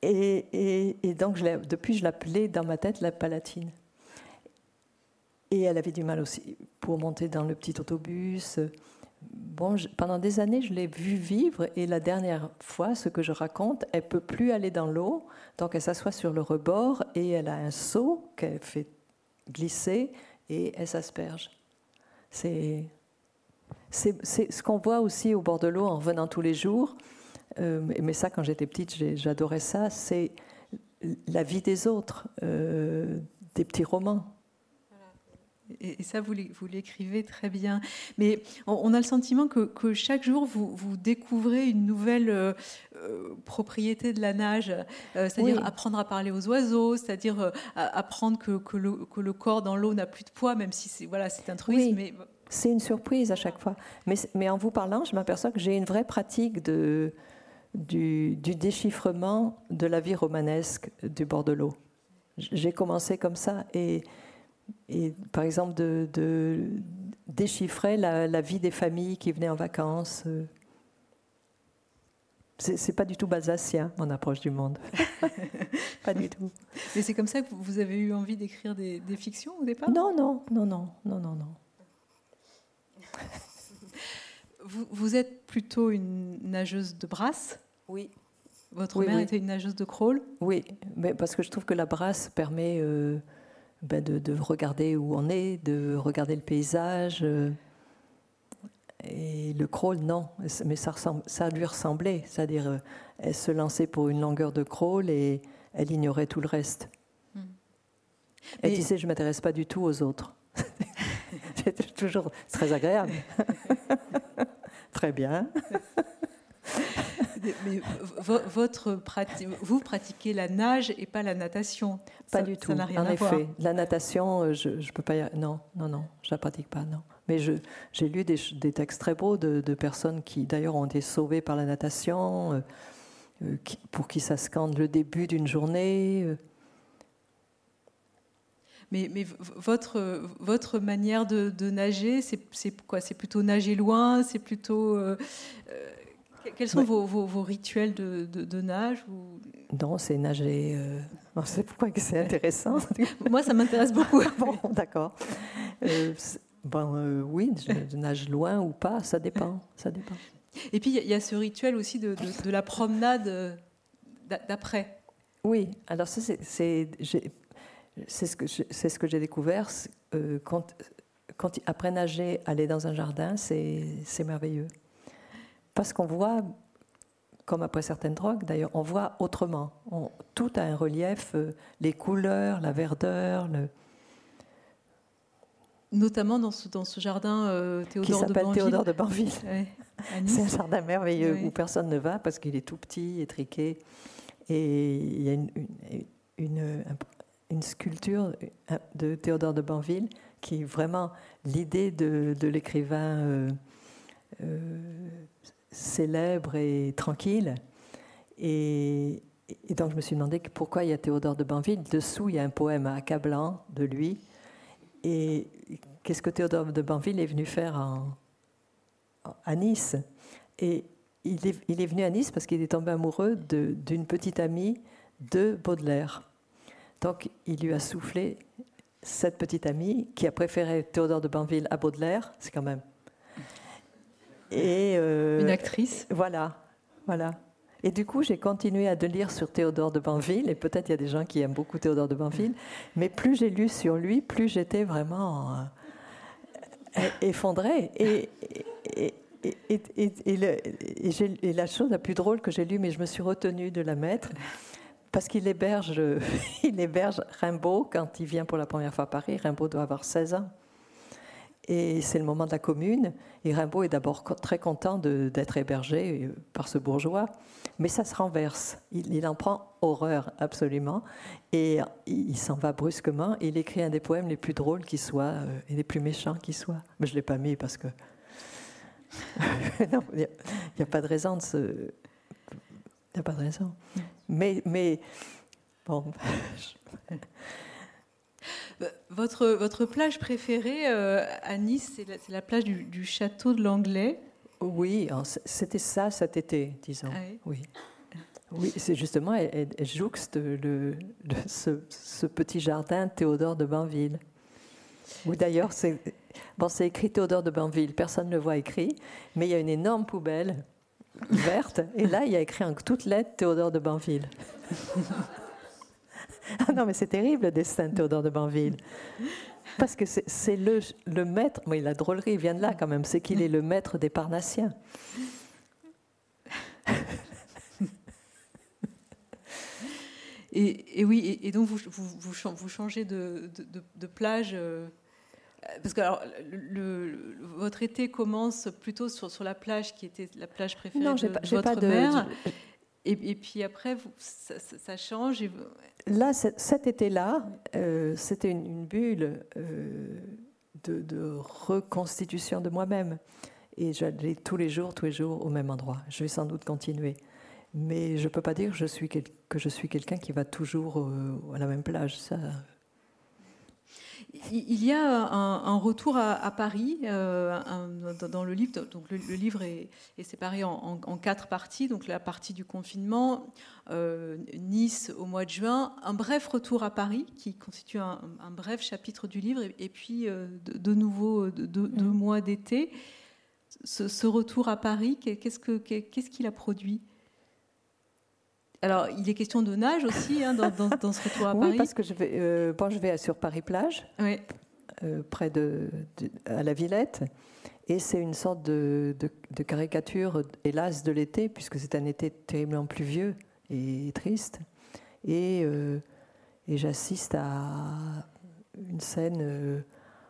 Et, donc, depuis, je l'appelais dans ma tête la Palatine. Et elle avait du mal aussi pour monter dans le petit autobus. Bon, pendant des années, je l'ai vue vivre et la dernière fois, ce que je raconte, elle peut plus aller dans l'eau, donc elle s'assoit sur le rebord et elle a un seau qu'elle fait glisser et elle s'asperge. C'est c'est ce qu'on voit aussi au bord de l'eau en revenant tous les jours. Euh, mais ça, quand j'étais petite, j'adorais ça. C'est la vie des autres, euh, des petits romans. Et, ça, vous l'écrivez très bien. Mais on, a le sentiment que, chaque jour, vous, vous, découvrez une nouvelle euh, propriété de la nage, c'est-à-dire apprendre à parler aux oiseaux, c'est-à-dire apprendre que, que, le, que, le, corps dans l'eau n'a plus de poids, même si c'est voilà, un truisme. Mais c'est une surprise à chaque fois. Mais, mais en vous parlant, je m'aperçois que j'ai une vraie pratique de, du, déchiffrement de la vie romanesque du bord de l'eau. J'ai commencé comme ça et, et par exemple de, de déchiffrer la, vie des familles qui venaient en vacances. C'est pas du tout basacien, mon approche du monde. pas du tout. Mais c'est comme ça que vous avez eu envie d'écrire des, des fictions au départ? Non, non, non, non, non, non, non. Vous, êtes plutôt une nageuse de brasse Oui. Votre mère était une nageuse de crawl Oui, mais parce que je trouve que la brasse permet euh, ben de, regarder où on est, de regarder le paysage. Euh, et le crawl, non. Mais ça, ressemble, ça lui ressemblait. C'est-à-dire, euh, elle se lançait pour une longueur de crawl et elle ignorait tout le reste. Hmm. Elle disait, je ne m'intéresse pas du tout aux autres. C'est toujours très agréable. très bien. Mais votre vous pratiquez la nage et pas la natation. Pas du tout. Ça n'a rien en à effet, voir. la natation, euh, je ne peux pas. Y... Non, non, non, je la pratique pas. Non. Mais j'ai lu des, des, textes très beaux de, de personnes qui, d'ailleurs, ont été sauvées par la natation, euh, euh, qui, pour qui ça scande le début d'une journée. Mais, mais votre, votre manière de, nager, c'est quoi? C'est plutôt nager loin? C'est plutôt. Euh, euh, quels sont vos, vos, rituels de, de, nage ou... Non, c'est nager. Euh... c'est pourquoi c'est intéressant? Moi, ça m'intéresse beaucoup. bon, d'accord. Euh, bon, oui, je, nage loin ou pas, ça dépend. Ça dépend. Et puis, il y, a ce rituel aussi de, de la promenade d'après? Oui, alors ça, c'est c'est ce que c'est ce que j'ai découvert euh, quand, quand après nager, aller dans un jardin, c'est merveilleux parce qu'on voit, comme après certaines drogues d'ailleurs, on voit autrement. tout a un relief, euh, les couleurs, la verdeur, le, Notamment dans ce, dans ce jardin euh, Théodore, qui s'appelle Théodore de Banville. c'est un jardin merveilleux où personne ne va parce qu'il est tout petit, étriqué. Et il y a une, une, une, sculpture de Théodore de Banville qui est vraiment l'idée de, l'écrivain euh, euh, célèbre et tranquille. Et, et, donc je me suis demandé pourquoi il y a Théodore de Banville. Dessous, il y a un poème accablant de lui et qu'est-ce que Théodore de Banville est venu faire à Nice? Et il est, venu à Nice parce qu'il est tombé amoureux d'une petite amie de Baudelaire. Donc il lui a soufflé cette petite amie qui a préféré Théodore de Banville à Baudelaire, c'est quand même. Et euh, Une actrice. Voilà, voilà. Et du coup, j'ai continué à de lire sur Théodore de Banville, et peut-être il y a des gens qui aiment beaucoup Théodore de Banville, mais plus j'ai lu sur lui, plus j'étais vraiment euh, effondrée. Et, et, et, la chose la plus drôle que j'ai lue, mais je me suis retenue de la mettre, parce qu'il héberge, il héberge Rimbaud quand il vient pour la première fois à Paris. Rimbaud doit avoir 16 ans. Et c'est le moment de la commune. Et Rimbaud est d'abord très content d'être hébergé euh, par ce bourgeois. Mais ça se renverse. Il, en prend horreur absolument. Et il, s'en va brusquement. Il écrit un des poèmes les plus drôles qui soient euh, et les plus méchants qui soient. Mais je ne l'ai pas mis parce que. il n'y a, pas de raison de ce. Il n'y a pas de raison. Mais. mais bon. Votre, votre plage préférée euh, à Nice, c'est la, plage du, château de l'Anglais Oui, c'était ça cet été, disons. Ah oui. oui. c'est justement, elle, jouxte le, ce, petit jardin Théodore de Banville. Ou d'ailleurs, c'est bon, écrit Théodore de Banville, personne ne le voit écrit, mais il y a une énorme poubelle verte, et là, il y a écrit en toutes lettres Théodore de Banville. Ah non, mais c'est terrible le destin de Théodore de Banville. Parce que c'est le, le, maître, oui, la drôlerie vient de là quand même, c'est qu'il est le maître des Parnassiens. Et, oui, et, donc vous, vous, changez de, de, plage. Euh, parce que alors, le, votre été commence plutôt sur, sur, la plage qui était la plage préférée non, de, votre pas mère. Et, puis après, ça, change. Là, cet été-là, euh, c'était une, bulle euh, de, reconstitution de moi-même. Et j'allais tous les jours, tous les jours au même endroit. Je vais sans doute continuer. Mais je ne peux pas dire que je suis, que je suis quelqu'un qui va toujours euh, à la même plage. Ça, il y a un, retour à, Paris euh, dans, le livre. Donc le, livre est, séparé en, quatre parties. Donc la partie du confinement, euh, Nice au mois de juin, un bref retour à Paris qui constitue un, bref chapitre du livre, et, puis euh, de, nouveau deux mois d'été. Ce, retour à Paris, qu'est-ce qu'il a produit? Alors, il est question de nage aussi hein, dans, ce retour à Paris. Oui, parce que je vais, euh, je vais sur Paris-Plage, euh, près de, à la Villette, et c'est une sorte de, caricature, hélas, de l'été, puisque c'est un été terriblement pluvieux et triste. Et, euh, et j'assiste à une scène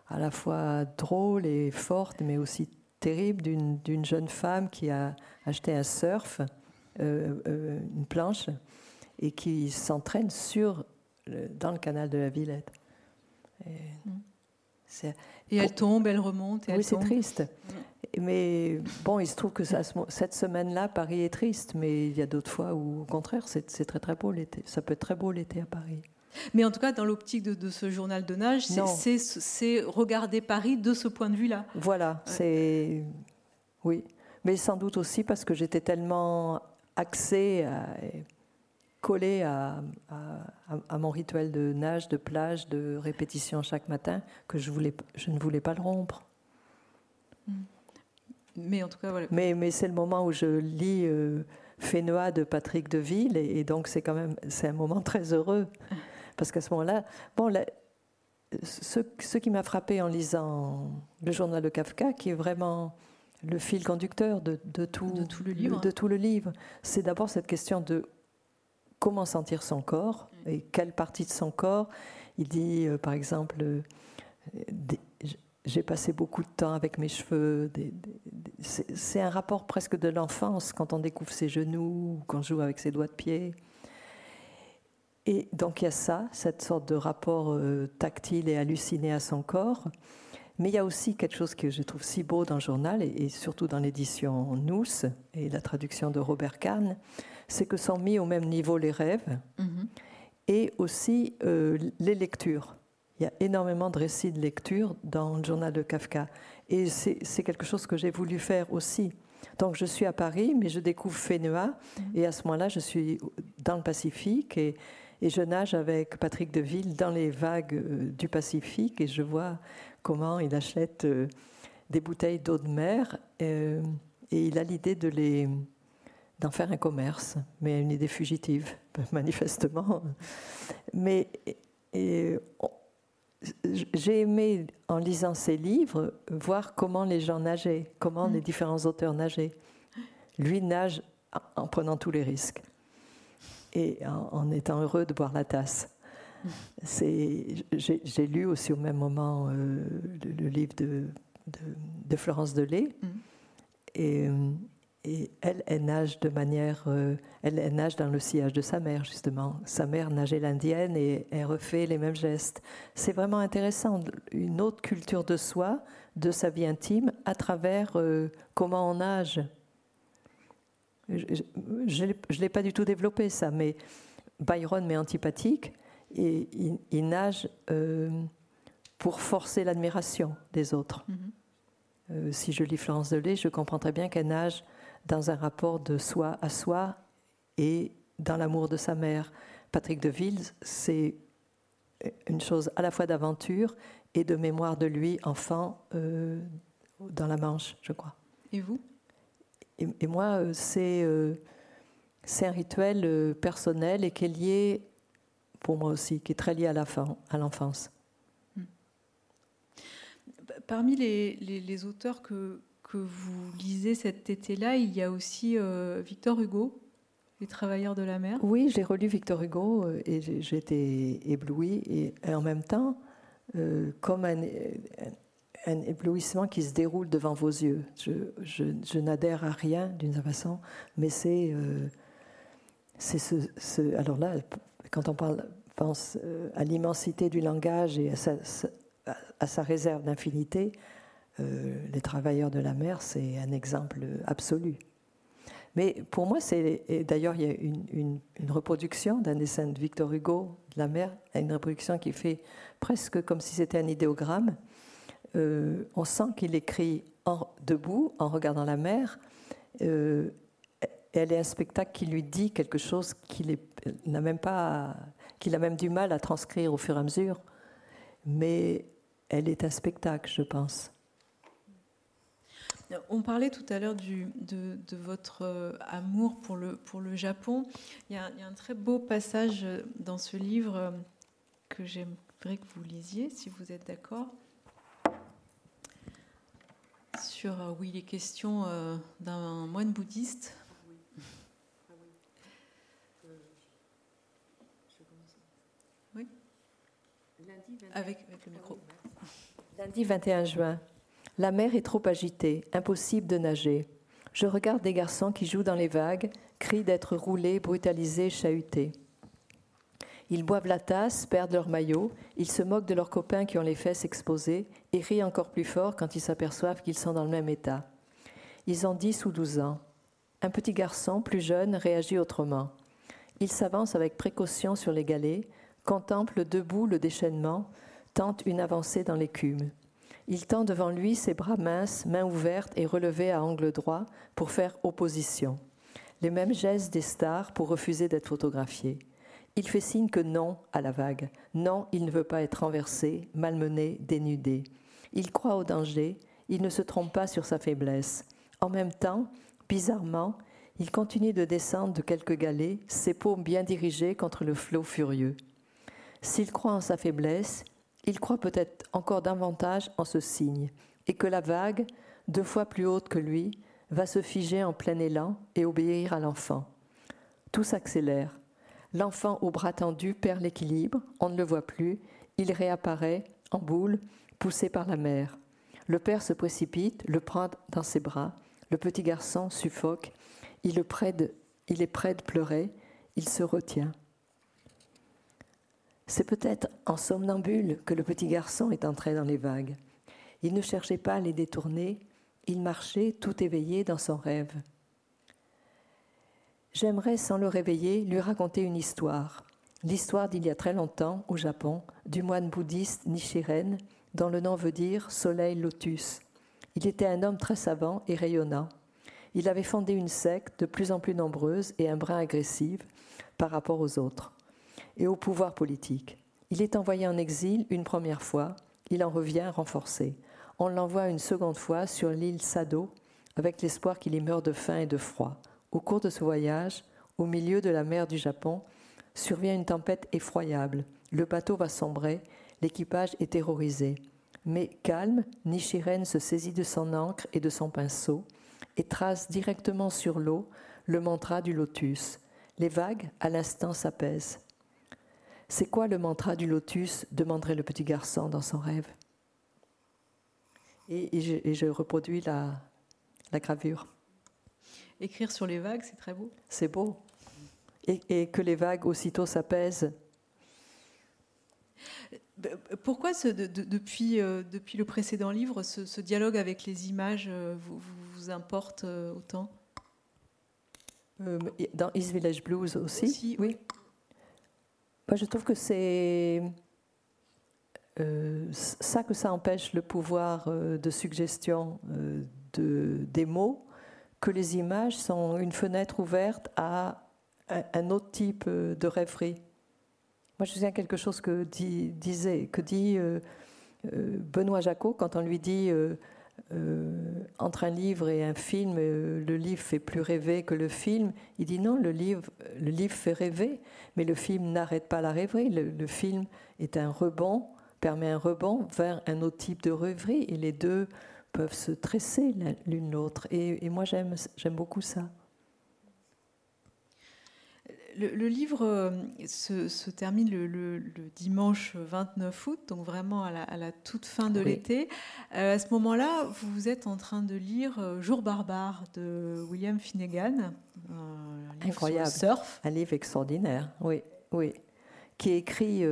à la fois drôle et forte, mais aussi terrible, d'une jeune femme qui a acheté un surf une planche et qui s'entraîne sur dans le canal de la Villette. Et, elle tombe, elle remonte. oui, c'est triste. Mais bon, il se trouve que ça, cette semaine-là, Paris est triste, mais il y a d'autres fois où, au contraire, c'est très très beau l'été. Ça peut être très beau l'été à Paris. Mais en tout cas, dans l'optique de, ce journal de nage, c'est regarder Paris de ce point de vue-là. Voilà, c'est. Oui. Mais sans doute aussi parce que j'étais tellement accès collé à, à, mon rituel de nage, de plage, de répétition chaque matin, que je, voulais, je ne voulais pas le rompre. Mm. Mais en tout cas, voilà. Mais, mais c'est le moment où je lis euh, Fénois de Patrick Deville, et, et donc c'est quand même c'est un moment très heureux Parce qu'à ce moment-là, bon, ce, qui m'a frappé en lisant le journal de Kafka, qui est vraiment le fil conducteur de, tout, le livre, de tout le livre, c'est d'abord cette question de comment sentir son corps mm. et quelle partie de son corps. Il dit, euh, par exemple, euh, j'ai passé beaucoup de temps avec mes cheveux. c'est un rapport presque de l'enfance quand on découvre ses genoux, quand on joue avec ses doigts de pied. Et donc il y a ça, cette sorte de rapport euh, tactile et halluciné à son corps. Mais il y a aussi quelque chose que je trouve si beau dans le journal, et, surtout dans l'édition Nous et la traduction de Robert Kahn, c'est que sont mis au même niveau les rêves mm-hmm. et aussi euh, les lectures. Il y a énormément de récits de lecture dans le journal de Kafka. Et c'est quelque chose que j'ai voulu faire aussi. Donc je suis à Paris, mais je découvre Fénua, mm-hmm. et à ce moment-là, je suis dans le Pacifique, et, et, je nage avec Patrick Deville dans les vagues euh, du Pacifique, et je vois comment il achète euh, des bouteilles d'eau de mer, euh, et il a l'idée de les d'en faire un commerce, mais une idée fugitive, manifestement. Mais et, j'ai aimé, en lisant ces livres, voir comment les gens nageaient, comment les mm. différents auteurs nageaient. Lui nage en prenant tous les risques et en, étant heureux de boire la tasse. J'ai lu aussi au même moment euh, le, livre de, de, Florence Delay. Mm. Et euh, et elle, elle nage de manière, euh, elle, nage dans le sillage de sa mère justement. Sa mère nageait l'indienne et elle refait les mêmes gestes. C'est vraiment intéressant, une autre culture de soi, de sa vie intime, à travers euh, comment on nage. Je ne l'ai pas du tout développé ça, mais Byron m'est antipathique et il, nage euh, pour forcer l'admiration des autres. Mm-hmm. si je lis Florence Delay, je comprends très bien qu'elle nage dans un rapport de soi à soi et dans l'amour de sa mère. Patrick de Ville, c'est une chose à la fois d'aventure et de mémoire de lui, enfant, euh, dans la Manche, je crois. Et vous? Et, moi, euh, c'est euh, c'est un rituel personnel et qui est lié, pour moi aussi, qui est très lié à l'enfance. Parmi les, les, les auteurs que, que vous lisez cet été-là, il y a aussi euh, Victor Hugo, Les Travailleurs de la mer. Oui, j'ai relu Victor Hugo euh, et j'ai été éblouie et, en même temps, euh, comme un, éblouissement qui se déroule devant vos yeux. Je, n'adhère à rien d'une façon, mais c'est c'est ce, Alors là, quand on pense à l'immensité du langage et à sa réserve d'infinité, euh, les travailleurs de la mer, c'est un exemple absolu. Mais pour moi, c'est d'ailleurs il y a une, reproduction d'un dessin de Victor Hugo de la mer, une reproduction qui fait presque comme si c'était un idéogramme. Euh, on sent qu'il écrit en, debout, en regardant la mer. Euh, elle est un spectacle qui lui dit quelque chose qu'il n'a même pas, qu'il a même du mal à transcrire au fur et à mesure. Mais elle est un spectacle, je pense. On parlait tout à l'heure de, votre euh, amour pour le, Japon. Il y, a, un très beau passage dans ce livre euh, que j'aimerais que vous lisiez, si vous êtes d'accord. Sur, euh, où il est question d'un moine bouddhiste. Oui. Avec, le micro. Lundi 21 juin. La mer est trop agitée, impossible de nager. Je regarde des garçons qui jouent dans les vagues, crient d'être roulés, brutalisés, chahutés. Ils boivent la tasse, perdent leur maillot, ils se moquent de leurs copains qui ont les fesses exposées et rient encore plus fort quand ils s'aperçoivent qu'ils sont dans le même état. Ils ont 10 ou 12 ans. Un petit garçon, plus jeune, réagit autrement. Il s'avance avec précaution sur les galets, contemple debout le déchaînement, tente une avancée dans l'écume. Il tend devant lui ses bras minces, mains ouvertes et relevées à angle droit pour faire opposition. Les mêmes gestes des stars pour refuser d'être photographié. Il fait signe que non à la vague. Non, il ne veut pas être renversé, malmené, dénudé. Il croit au danger, il ne se trompe pas sur sa faiblesse. En même temps, bizarrement, il continue de descendre de quelques galets, ses paumes bien dirigées contre le flot furieux. S'il croit en sa faiblesse, il croit peut-être encore davantage en ce signe, et que la vague, deux fois plus haute que lui, va se figer en plein élan et obéir à l'enfant. Tout s'accélère. L'enfant au bras tendu perd l'équilibre, on ne le voit plus, il réapparaît en boule, poussé par la mère. Le père se précipite, le prend dans ses bras, le petit garçon suffoque, il, il est prêt de pleurer, il se retient. C'est peut-être en somnambule que le petit garçon est entré dans les vagues. Il ne cherchait pas à les détourner, il marchait tout éveillé dans son rêve. J'aimerais, sans le réveiller, lui raconter une histoire. L'histoire d'il y a très longtemps, au Japon, du moine bouddhiste Nichiren, dont le nom veut dire soleil lotus. Il était un homme très savant et rayonnant. Il avait fondé une secte de plus en plus nombreuse et un brin agressive par rapport aux autres et au pouvoir politique. Il est envoyé en exil une première fois, il en revient renforcé. On l'envoie une seconde fois sur l'île Sado avec l'espoir qu'il y meure de faim et de froid. Au cours de ce voyage, au milieu de la mer du Japon, survient une tempête effroyable. Le bateau va sombrer, l'équipage est terrorisé. Mais calme, Nishiren se saisit de son ancre et de son pinceau et trace directement sur l'eau le mantra du lotus. Les vagues, à l'instant, s'apaisent. C'est quoi le mantra du lotus demanderait le petit garçon dans son rêve? Et, je, reproduis la, gravure. Écrire sur les vagues, c'est très beau. C'est beau. Et, que les vagues aussitôt s'apaisent. Pourquoi depuis, euh, depuis le précédent livre, ce, dialogue avec les images euh, vous, importe euh, autant? Dans East Village Blues aussi, oui je trouve que c'est euh, ça que ça empêche le pouvoir euh, de suggestion euh, de, des mots, que les images sont une fenêtre ouverte à un, autre type de rêverie. Moi, je souviens quelque chose que dit, disait, que dit Benoît Jacot quand on lui dit euh, entre un livre et un film, euh, le livre fait plus rêver que le film. Il dit non, le livre, le livre fait rêver, mais le film n'arrête pas la rêverie. Le, film est un rebond, permet un rebond vers un autre type de rêverie, et les deux peuvent se tresser l'une l'autre. et moi, j'aime beaucoup ça le, livre euh, se, termine le, dimanche 29 août, donc vraiment à la, toute fin de l'été. Euh, à ce moment-là, vous êtes en train de lire euh, Jour barbare de William Finnegan, un livre Incroyable. surf. Un livre extraordinaire, oui, oui, qui est écrit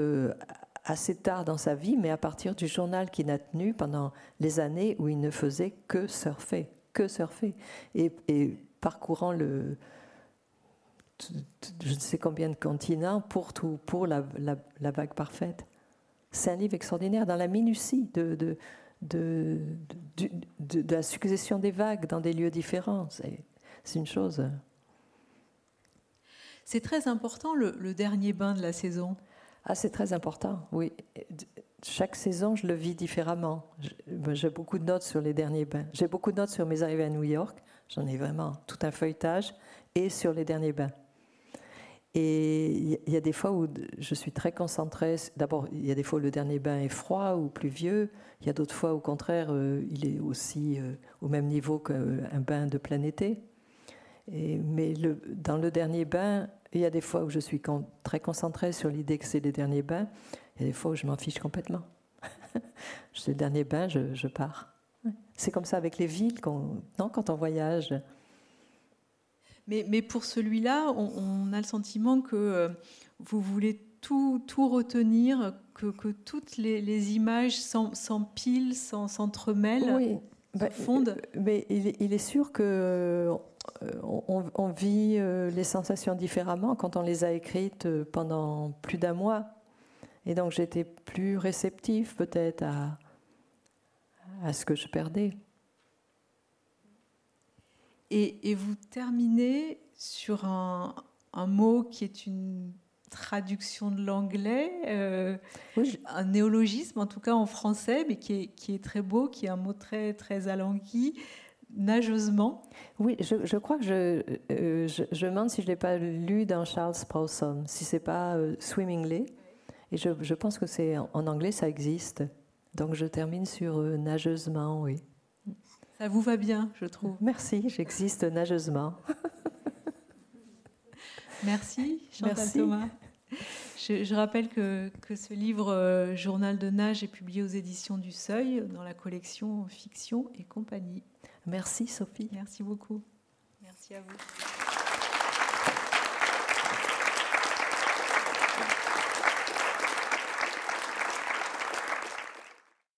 assez tard dans sa vie, mais à partir du journal qu'il a tenu pendant les années où il ne faisait que surfer, que surfer, et parcourant le, je ne sais combien de continents pour, tout, pour la, la, vague parfaite. C'est un livre extraordinaire dans la minutie de, de, de, de, la succession des vagues dans des lieux différents. C'est une chose. C'est très important le, dernier bain de la saison. Ah, c'est très important, oui. Chaque saison, je le vis différemment. Ben, j'ai beaucoup de notes sur les derniers bains. J'ai beaucoup de notes sur mes arrivées à New York. J'en ai vraiment tout un feuilletage et sur les derniers bains. Et il y a des fois où je suis très concentrée. D'abord, il y a des fois où le dernier bain est froid ou pluvieux. Il y a d'autres fois, au contraire, euh, il est aussi euh, au même niveau qu'un bain de plein été. Mais dans le dernier bain, il y a des fois où je suis très concentrée sur l'idée que c'est le dernier bain. Il y a des fois où je m'en fiche complètement. c'est le dernier bain, je, pars. C'est comme ça avec les villes, non, quand on voyage. Mais, pour celui-là, on, a le sentiment que euh, vous voulez tout, tout retenir, que, que toutes les, images s'empilent, s'entremêlent, oui. Bah, fondent. Euh, mais il, est sûr que euh, on, vit les sensations différemment quand on les a écrites pendant plus d'un mois. Et donc j'étais plus réceptive peut-être à, à ce que je perdais. Et, vous terminez sur un, mot qui est une traduction de l'anglais, euh, un néologisme en tout cas en français, mais qui est, qui est, très beau, qui est un mot très, très alangui, nageusement. Oui, je, crois que je, euh, je, je, me demande si je ne l'ai pas lu dans Charles Paulson, si ce n'est pas euh, Swimmingly. Et je, pense que c'est en anglais, ça existe. Donc je termine sur nageusement, oui. Ça vous va bien, je trouve. Merci, j'existe nageusement. Merci, Chantal Thomas. Je, rappelle que, que, ce livre, euh, Journal de nage, est publié aux éditions du Seuil dans la collection Fiction et compagnie. Merci, Sophie. Merci beaucoup. Merci à vous.